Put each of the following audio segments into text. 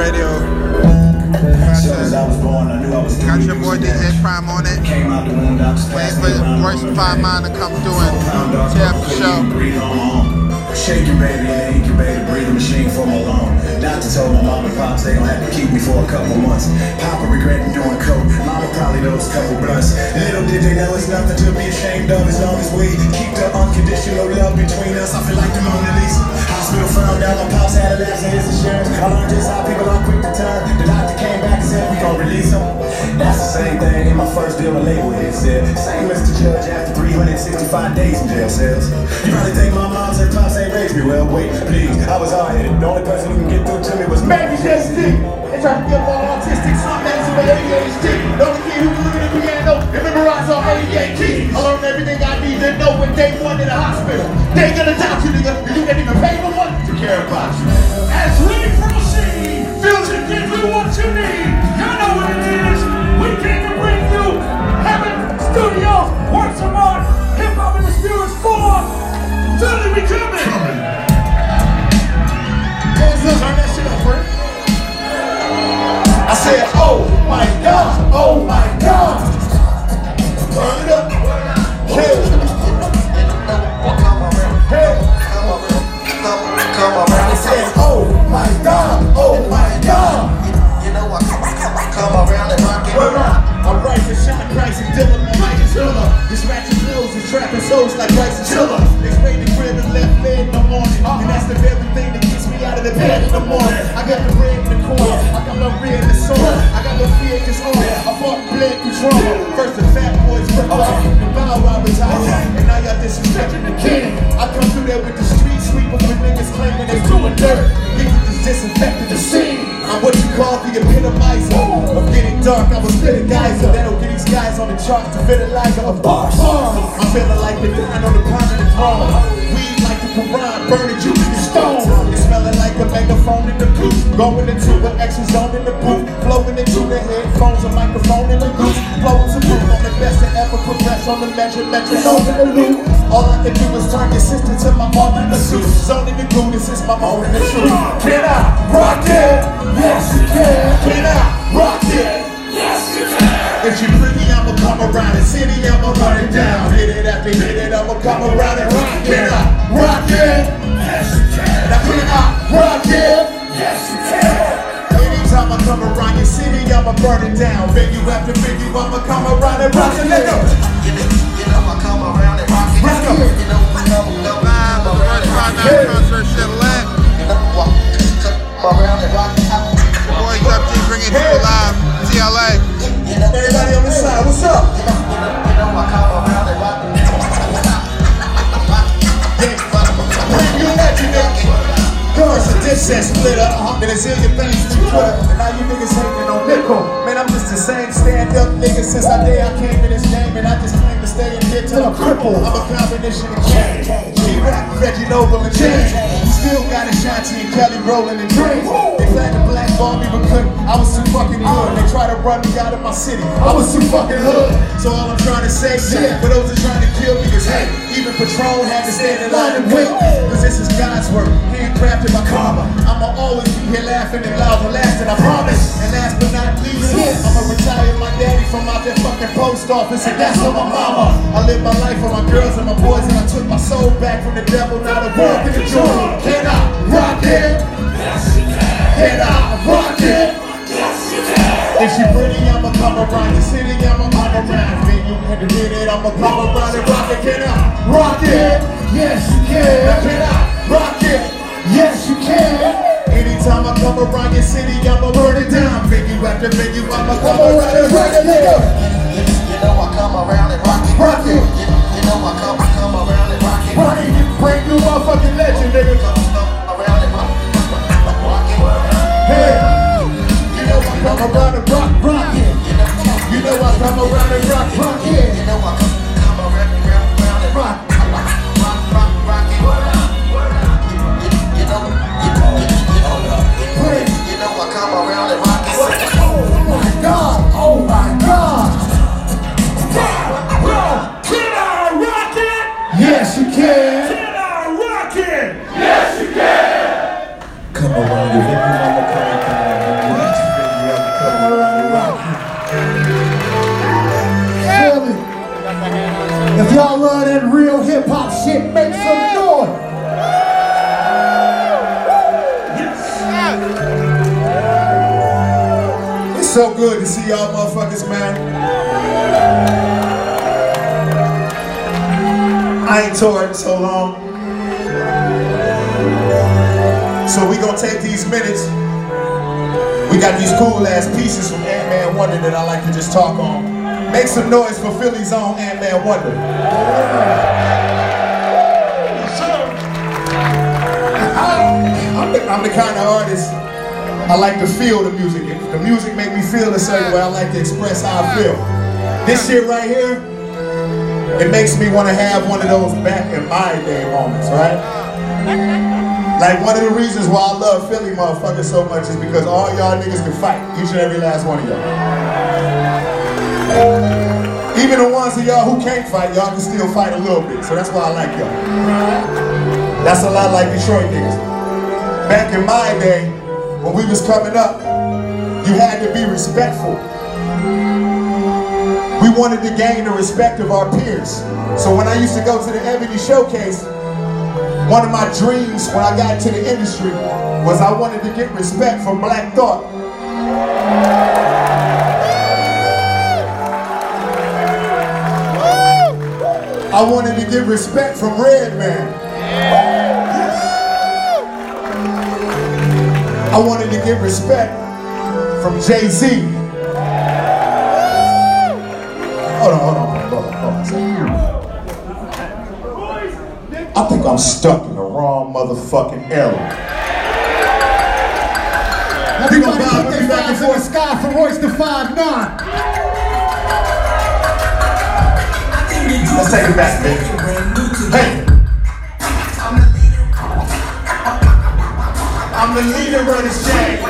radio. Got your boy DJ Prime on it. Came for the wound, I Five Mine to come through and tear up the show. Shake your baby and incubate a breathing machine for my lung. Doctor told my mom and pops they gon' have to keep me for a couple months. Papa regretting doing coke, mama probably those couple blunts. Little did they know it's nothing to be ashamed of as long as we keep the unconditional love between us. I feel like the Mona Lisa. Hospital found out my pops had a lapse in his insurance. I learned just how people are quick to turn. The doctor came back and said we gon' release him. That's the same thing in my first deal with label head said. Same Mr. Judge after 365 days in jail cells. You probably think my mom's and pops ain't raised me well. Wait, please, I was hard headed. The only person who can get through to me was JC. They try to get more autistic, some that's with ADHD. The only kid who can look at the piano and memorize all 88 keys. I learned everything I need to know when day one in the hospital. They gonna doubt you, nigga, and you can't even pay no one to care about you. As we proceed give you oh my god. Word up. I'm right for Sean Price and Dylan, my mic is This ratchet bills is trapping souls like Bryce and Chiller. They spray the crib and left leg in the morning. And that's the very thing that gets me out of the bed in the morning. I got the red in the corner. I got my red in the soul. I got no fear just on it. I fought bled through trauma. First the fat boys ripped off. The bow wow retired. And now y'all disrespecting the king. I come through there with the street sweepers with niggas claiming they doing dirt. Disinfected the scene. I'm what you call the epitomizer of getting dark. I'm a spitting geyser that'll get these guys on the charts to vitalize a bars. I'm feeling like the dying on the throne. Weed like burning you to the stone. Smelling like a megaphone in the booth. Going into an extra zone in the booth. Flowing into the headphones, a microphone in the goose. Blowing proof on the best that ever progress on the measure, metronome in the loop. All I can do is turn your sister to my mom in the suit. Zoning the glue, this is my moment of truth. Can I rock it? Yes, you can. Can I rock it? Yes, you can. If she pretty, I'ma come around the city, I'ma run it down. And rock it. Let go. Let's go. Live, the first five night concert shit lit. Boys up G bringing people live. TLA. Everybody on this side, what's up? A dish that split up. Uh-huh. Then in your face through Twitter. And now you niggas hating on nickel. Man, I'm just the same stand up nigga since the day I came in this game. And I just claim to stay in here till I'm crippled. I'm a combination of G-Rap, Reggie Noble, and James. Still got Ashanti and Kelly Rowland and dreams. They tried to blackball me, but couldn't. I was too fucking good. Uh. They tried to run me out of my city. I was too fucking hood. So all I'm trying to say, is, yeah, for those that trying to kill me is hey, even Patron had to stand in line and wait. Cause this is God's work, handcrafted by karma. I'ma always be here laughing and loud and lasting, I promise. And last but not least, I'ma retire my daddy from out that fucking post office, and that's on my mama. I live my life for my girls and my boys, and I took my soul back from the devil. Now the world can it. Can I rock it? Can I rock it? If she pretty, I'ma come around the city, I'ma come around. Venue and the minute, I'ma come around and rock it. Can I rock it? Yes, you can. Now can I rock it? Yes, you can. Anytime I come around your city, I'ma burn it down. Venue after venue, I'ma come around and rock it. Nigga. You know I come around and rock it. Rock it. You, you know I come, I come around and rock it. Rock it. Brand new motherfucking legend, nigga. Come around and rock it. Hey. You know I come around and so good to see y'all motherfuckers, man. I ain't toured in so long. So we gonna take these minutes. We got these cool ass pieces from Ant-Man Wonder that I like to just talk on. Make some noise for Philly's own Ant-Man Wonder. I'm the, I'm the kind of artist I like to feel the music. The music make me feel a certain way, I like to express how I feel. This shit right here, it makes me want to have one of those back in my day moments, right? Like one of the reasons why I love Philly motherfuckers so much is because all y'all niggas can fight, each and every last one of y'all. Even the ones of y'all who can't fight, y'all can still fight a little bit. So that's why I like y'all. That's a lot like Detroit niggas. Back in my day, when we was coming up, you had to be respectful. We wanted to gain the respect of our peers. So when I used to go to the Ebony Showcase, one of my dreams when I got into the industry was I wanted to get respect from Black Thought. I wanted to get respect from Redman. I wanted to get respect from Jay-Z. Hold on, hold on, hold on, hold on. I think I'm stuck in the wrong motherfucking era. We gonna vibe, we back and forth. sky for Royce da 5'9". Let's take it back, baby. The leader of this game.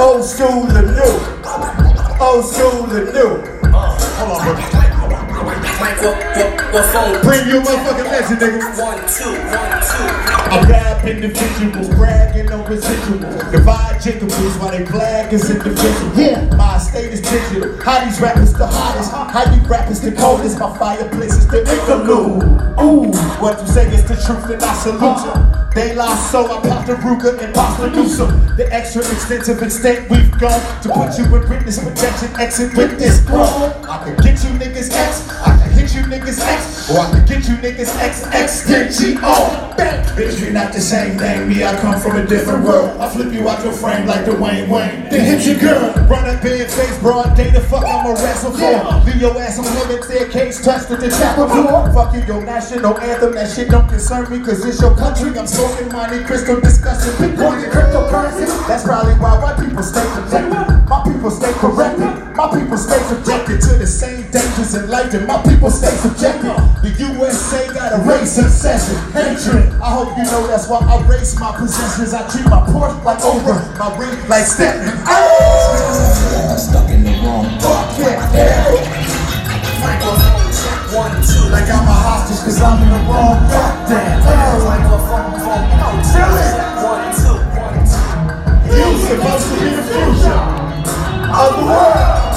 Old school to new. Old school to new. Hold on, bro. What, what, what phone? Bring you a motherfucking legend, nigga. One, two, one, two. I grab individuals, bragging on residuals. Divide jiggles while they flag as individuals. Yeah, my state is digital. How these rappers the hottest? How you rappers the coldest? My fireplace is the igloo. Ooh, what you say is the truth, and I salute you. They lie so I pop the Ruger and pop do some. The extra extensive extent we've gone to put you in witness protection. Exit with this bro. I can get you niggas X, niggas X, or I can get you niggas X, X, then G, O. Bang. Bitch, we not the same thing. Me, I come from a different world. I flip you out your frame like Dwayne Wayne. Then hit your girl. Run up in face, broad day the fuck I'm a wrestle for. Leave your ass on limit, staircase, touched at the chapel door. Fuck you, your national anthem. That shit don't concern me, cause it's your country. I'm smoking money, crystal discussing Bitcoin and cryptocurrency. That's probably why white people stay protected. My people stay corrected. My people stay subjected to the same dangers in life, and my people stay subjected. The USA got a race obsession, hatred. I hope you know that's why I race my possessions. I treat my pork like over, my ring like Stephen. I'm stuck in the wrong check, one, two. Like I'm a hostage, cause I'm in the wrong goddamn. Microphone, oh. phone, no, Tell it. One, two, one, two. You supposed to be world.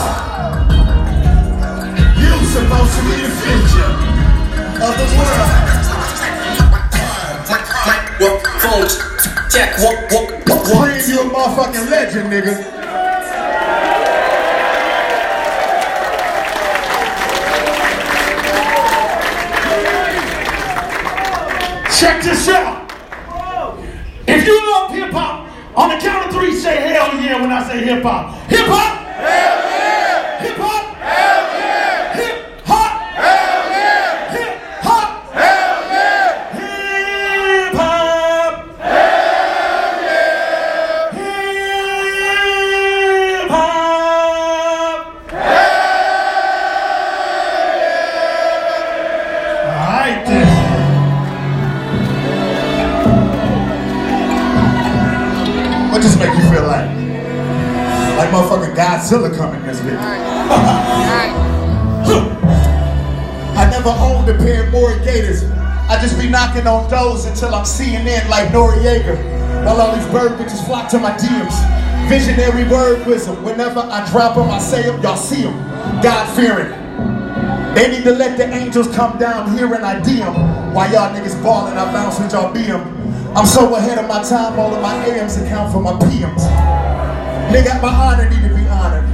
You supposed to be the future of the world. Microphone check, one, one, one. Bring you a motherfucking legend, nigga. Check this out. If you love hip hop, on the count of three, say hell yeah when I say hip hop. Hip hop. Does make you feel like? Like motherfucking Godzilla coming this bitch. I never owned a pair of Mauri Gators. I just be knocking on doors until I'm seeing in like Noriega. While all these bird bitches flock to my DMs. Visionary word wisdom. Whenever I drop them, I say them, y'all see them. God fearing. They need to let the angels come down here and I DM. While y'all niggas ballin', I bounce with y'all BM. I'm so ahead of my time, all of my AMs account for my PMs. Nigga, my honor need to be honored.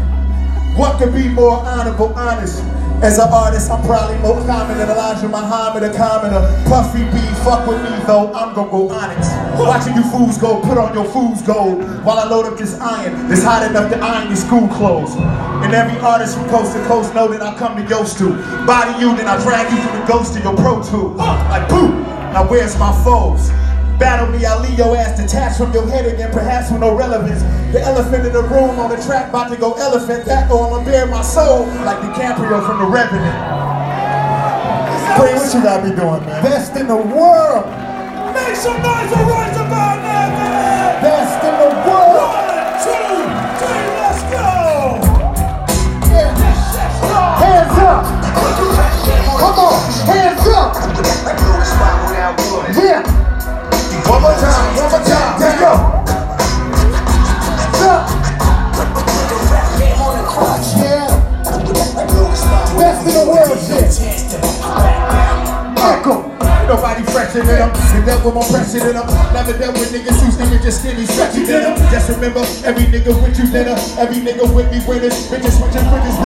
What could be more honorable, honest? As an artist, I'm probably more common than Elijah Muhammad, a commoner. Puffy B, fuck with me though, I'm gonna go honest. Watching you fools go, put on your fool's gold while I load up this iron. It's hot enough to iron your school clothes. And every artist from coast to coast know that I come to yours to. Body you, then I drag you to the ghost of your pro tools. Like boo, now where's my foes? Battle me, I'll leave your ass detached from your head again, perhaps with no relevance. The elephant in the room on the track, about to go elephant. That or I'ma bare my soul like DiCaprio from The Revenant. Pray, what you gotta be doing, man? Best in the world. Make some noise for Royce about that, man! Best in the world. One, two, three, let's go! Yeah. Hands up. Come on. Hands up. Yeah. One more time, one more time, let's go. Yeah. Best in the world shit. Echo. Nobody fresher than them. The devil more pressure than them. Never dealt with niggas whose images skinny, stretchy than. Just remember, every nigga with you dinner, every nigga with me winners. Bitches switching fridges.